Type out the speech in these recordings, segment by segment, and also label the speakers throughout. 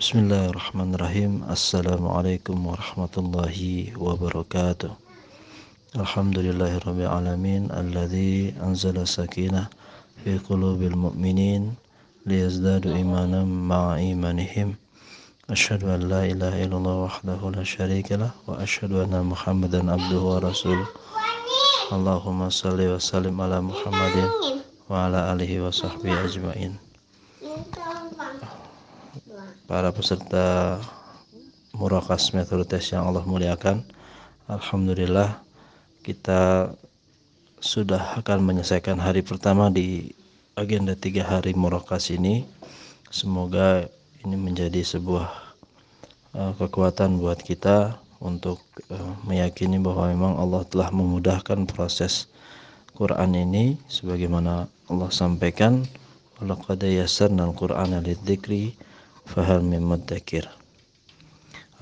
Speaker 1: بسم الله الرحمن الرحيم السلام عليكم ورحمة الله وبركاته الحمد لله رب العالمين الذي أنزل السكينة في قلوب المؤمنين ليزدادوا إيمانا مع إيمانهم أشهد أن لا إله إلا الله وحده لا شريك له وأشهد أن محمدا عبده ورسوله اللهم صل وسلم على محمد وعلى آله وصحبه أجمعين para peserta murakas metode tes yang Allah muliakan. Alhamdulillah kita sudah akan menyelesaikan hari pertama di agenda tiga hari murakas ini. Semoga ini menjadi sebuah uh, kekuatan buat kita untuk uh, meyakini bahwa memang Allah telah memudahkan proses Quran ini. Sebagaimana Allah sampaikan walaqad yassarna al-Qur'ana lidzikri fahal min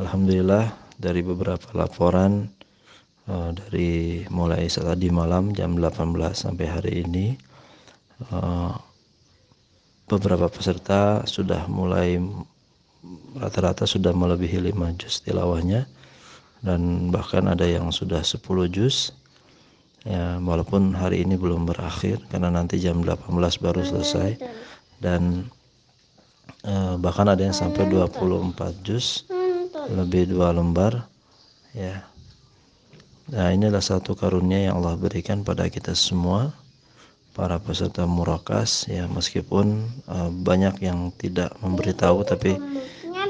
Speaker 1: Alhamdulillah dari beberapa laporan uh, dari mulai tadi malam jam 18 sampai hari ini uh, beberapa peserta sudah mulai rata-rata sudah melebihi 5 juz tilawahnya dan bahkan ada yang sudah 10 juz. Ya walaupun hari ini belum berakhir karena nanti jam 18 baru selesai. dan uh, bahkan ada yang sampai 24 juz lebih dua lembar ya. Nah inilah satu karunia yang Allah berikan pada kita semua para peserta murakas ya. Meskipun uh, banyak yang tidak memberitahu tapi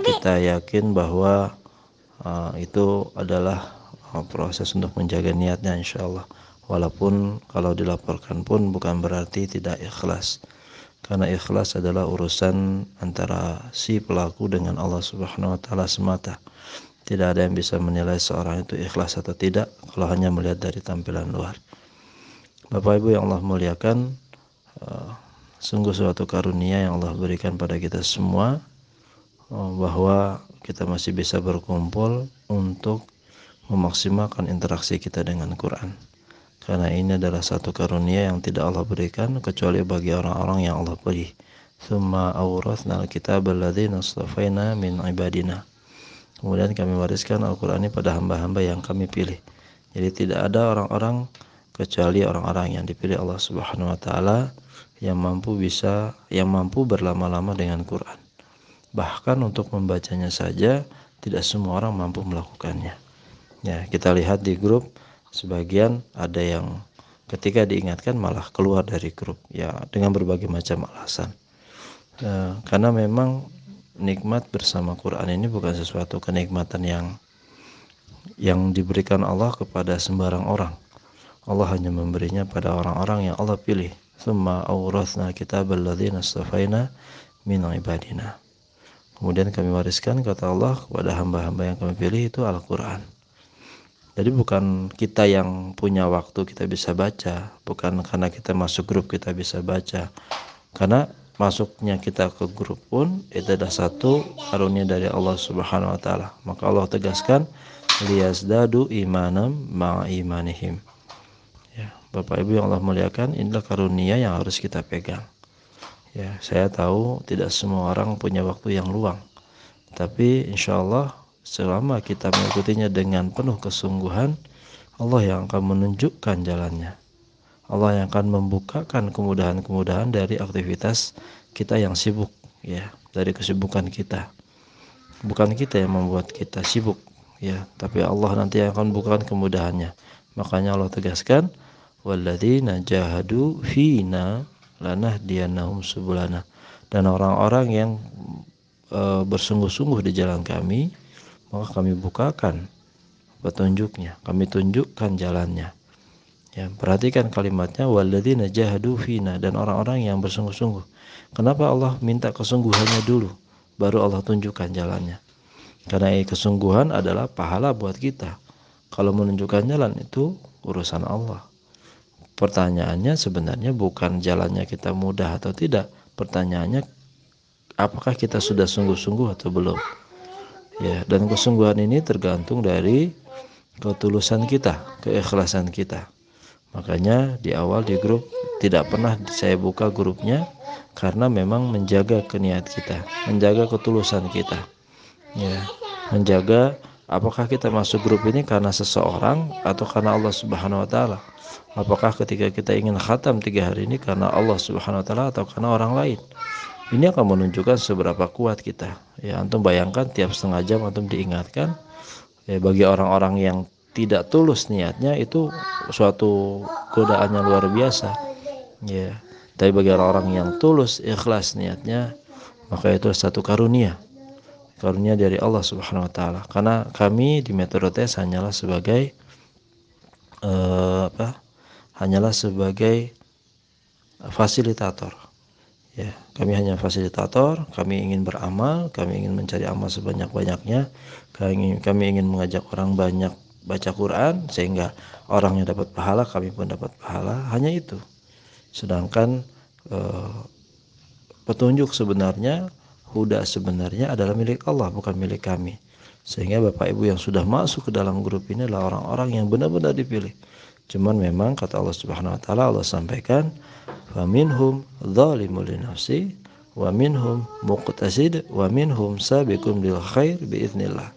Speaker 1: kita yakin bahwa uh, itu adalah uh, proses untuk menjaga niatnya insya Allah. Walaupun kalau dilaporkan pun bukan berarti tidak ikhlas karena ikhlas adalah urusan antara si pelaku dengan Allah Subhanahu wa taala semata. Tidak ada yang bisa menilai seorang itu ikhlas atau tidak kalau hanya melihat dari tampilan luar. Bapak Ibu yang Allah muliakan, uh, sungguh suatu karunia yang Allah berikan pada kita semua uh, bahwa kita masih bisa berkumpul untuk memaksimalkan interaksi kita dengan Quran karena ini adalah satu karunia yang tidak Allah berikan kecuali bagi orang-orang yang Allah pilih. Summa awrathna al-kitab astafaina min ibadina. Kemudian kami wariskan Al-Qur'an ini pada hamba-hamba yang kami pilih. Jadi tidak ada orang-orang kecuali orang-orang yang dipilih Allah Subhanahu wa taala yang mampu bisa yang mampu berlama-lama dengan Quran. Bahkan untuk membacanya saja tidak semua orang mampu melakukannya. Ya, kita lihat di grup sebagian ada yang ketika diingatkan malah keluar dari grup ya dengan berbagai macam alasan. E, karena memang nikmat bersama Quran ini bukan sesuatu kenikmatan yang yang diberikan Allah kepada sembarang orang. Allah hanya memberinya pada orang-orang yang Allah pilih. Summa awrathna kitab alladzina astafaina min ibadina. Kemudian kami wariskan kata Allah kepada hamba-hamba yang kami pilih itu Al-Quran jadi bukan kita yang punya waktu kita bisa baca, bukan karena kita masuk grup kita bisa baca. Karena masuknya kita ke grup pun itu adalah satu karunia dari Allah Subhanahu wa taala. Maka Allah tegaskan liyazdadu imanam ma'a imanihim. Ya, Bapak Ibu yang Allah muliakan, inilah karunia yang harus kita pegang. Ya, saya tahu tidak semua orang punya waktu yang luang. Tapi insya Allah selama kita mengikutinya dengan penuh kesungguhan Allah yang akan menunjukkan jalannya. Allah yang akan membukakan kemudahan-kemudahan dari aktivitas kita yang sibuk ya dari kesibukan kita. Bukan kita yang membuat kita sibuk ya tapi Allah nanti yang akan bukakan kemudahannya. Makanya Allah tegaskan walladzina jahadu fina lanahdiyannahum subulana. Dan orang-orang yang e, bersungguh-sungguh di jalan kami maka kami bukakan petunjuknya, kami tunjukkan jalannya. Ya, perhatikan kalimatnya walladzina jahadu fina dan orang-orang yang bersungguh-sungguh. Kenapa Allah minta kesungguhannya dulu baru Allah tunjukkan jalannya? Karena kesungguhan adalah pahala buat kita. Kalau menunjukkan jalan itu urusan Allah. Pertanyaannya sebenarnya bukan jalannya kita mudah atau tidak. Pertanyaannya apakah kita sudah sungguh-sungguh atau belum? Ya dan kesungguhan ini tergantung dari ketulusan kita keikhlasan kita. Makanya di awal di grup tidak pernah saya buka grupnya karena memang menjaga keniat kita menjaga ketulusan kita. Ya menjaga apakah kita masuk grup ini karena seseorang atau karena Allah Subhanahu wa taala. Apakah ketika kita ingin khatam tiga hari ini karena Allah Subhanahu wa taala atau karena orang lain ini akan menunjukkan seberapa kuat kita. Ya antum bayangkan tiap setengah jam antum diingatkan ya bagi orang-orang yang tidak tulus niatnya itu suatu godaan yang luar biasa. Ya tapi bagi orang-orang yang tulus ikhlas niatnya maka itu satu karunia. Karunia dari Allah Subhanahu wa taala. Karena kami di Metro Tes hanyalah sebagai uh, apa? Hanyalah sebagai fasilitator ya kami hanya fasilitator kami ingin beramal kami ingin mencari amal sebanyak-banyaknya kami, kami ingin mengajak orang banyak baca Quran sehingga orangnya dapat pahala kami pun dapat pahala. Hanya itu. Sedangkan eh, petunjuk sebenarnya huda sebenarnya adalah milik Allah bukan milik kami. Sehingga Bapak Ibu yang sudah masuk ke dalam grup ini adalah orang-orang yang benar-benar dipilih. Cuman memang kata Allah Subhanahu wa taala Allah sampaikan faminhum zalimun li nafsi wa minhum muqtasid wa minhum sabiqun bil khair biiznillah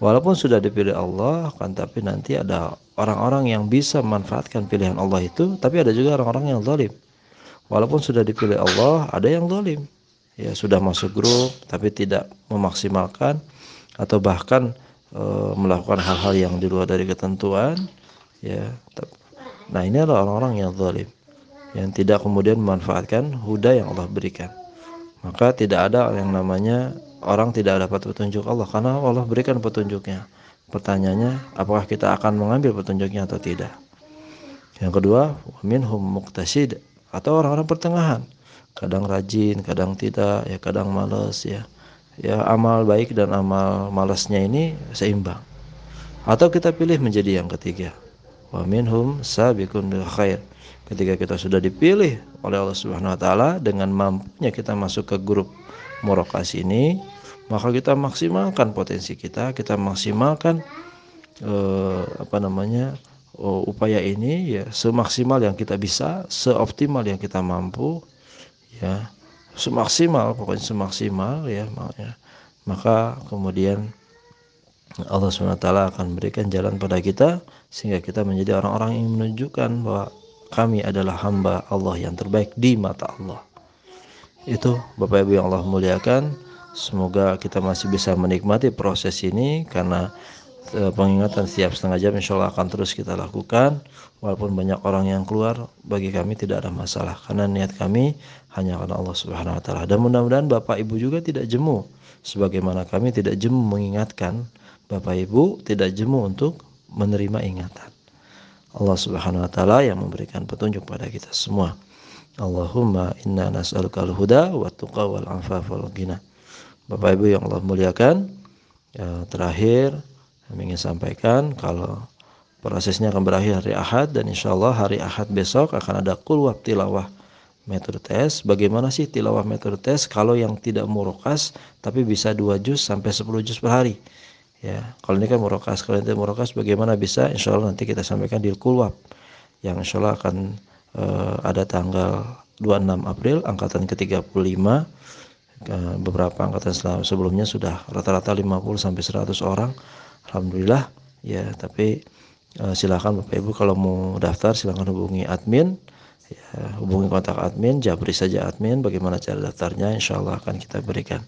Speaker 1: walaupun sudah dipilih Allah kan tapi nanti ada orang-orang yang bisa memanfaatkan pilihan Allah itu tapi ada juga orang-orang yang zalim. Walaupun sudah dipilih Allah ada yang zalim. Ya sudah masuk grup tapi tidak memaksimalkan atau bahkan e, melakukan hal-hal yang di luar dari ketentuan ya. Nah ini adalah orang-orang yang zalim yang tidak kemudian memanfaatkan huda yang Allah berikan. Maka tidak ada yang namanya orang tidak dapat petunjuk Allah karena Allah berikan petunjuknya. Pertanyaannya, apakah kita akan mengambil petunjuknya atau tidak? Yang kedua, minhum muqtasid atau orang-orang pertengahan. Kadang rajin, kadang tidak, ya kadang males ya. Ya amal baik dan amal malasnya ini seimbang. Atau kita pilih menjadi yang ketiga. Wa minhum sabiqun bil khair. Ketika kita sudah dipilih oleh Allah Subhanahu wa taala dengan mampunya kita masuk ke grup Morokas ini maka kita maksimalkan potensi kita kita maksimalkan eh, apa namanya oh, upaya ini ya semaksimal yang kita bisa seoptimal yang kita mampu ya. Semaksimal pokoknya semaksimal ya makanya maka kemudian Allah SWT akan berikan jalan pada kita sehingga kita menjadi orang-orang yang menunjukkan bahwa kami adalah hamba Allah yang terbaik di mata Allah. Itu Bapak Ibu yang Allah muliakan. Semoga kita masih bisa menikmati proses ini karena e, pengingatan setiap setengah jam insya Allah akan terus kita lakukan walaupun banyak orang yang keluar bagi kami tidak ada masalah karena niat kami hanya karena Allah Subhanahu Wa Taala dan mudah-mudahan Bapak Ibu juga tidak jemu sebagaimana kami tidak jemu mengingatkan Bapak Ibu tidak jemu untuk menerima ingatan Allah Subhanahu wa taala yang memberikan petunjuk pada kita semua. Allahumma inna nas'aluka al-huda wa tuqa wal wal ghina. Bapak Ibu yang Allah muliakan, ya, terakhir kami ingin sampaikan kalau prosesnya akan berakhir hari Ahad dan insya Allah hari Ahad besok akan ada kulwab tilawah metode tes. Bagaimana sih tilawah metode tes kalau yang tidak murokas tapi bisa 2 juz sampai 10 juz per hari? Ya. Kalau ini kan murokas. Kalau ini murokas bagaimana bisa insya Allah nanti kita sampaikan di kulwab yang insya Allah akan uh, ada tanggal 26 April angkatan ke-35 uh, beberapa angkatan sebelumnya sudah rata-rata 50 sampai 100 orang. Alhamdulillah. Ya tapi uh, silakan Bapak Ibu kalau mau daftar silakan hubungi admin. Ya, hubungi kontak admin jabri saja admin. Bagaimana cara daftarnya insya Allah akan kita berikan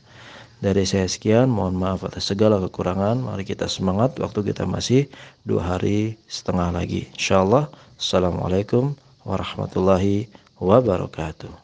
Speaker 1: dari saya sekian, mohon maaf atas segala kekurangan. Mari kita semangat waktu kita masih dua hari setengah lagi. Insya Allah. Assalamualaikum warahmatullahi wabarakatuh.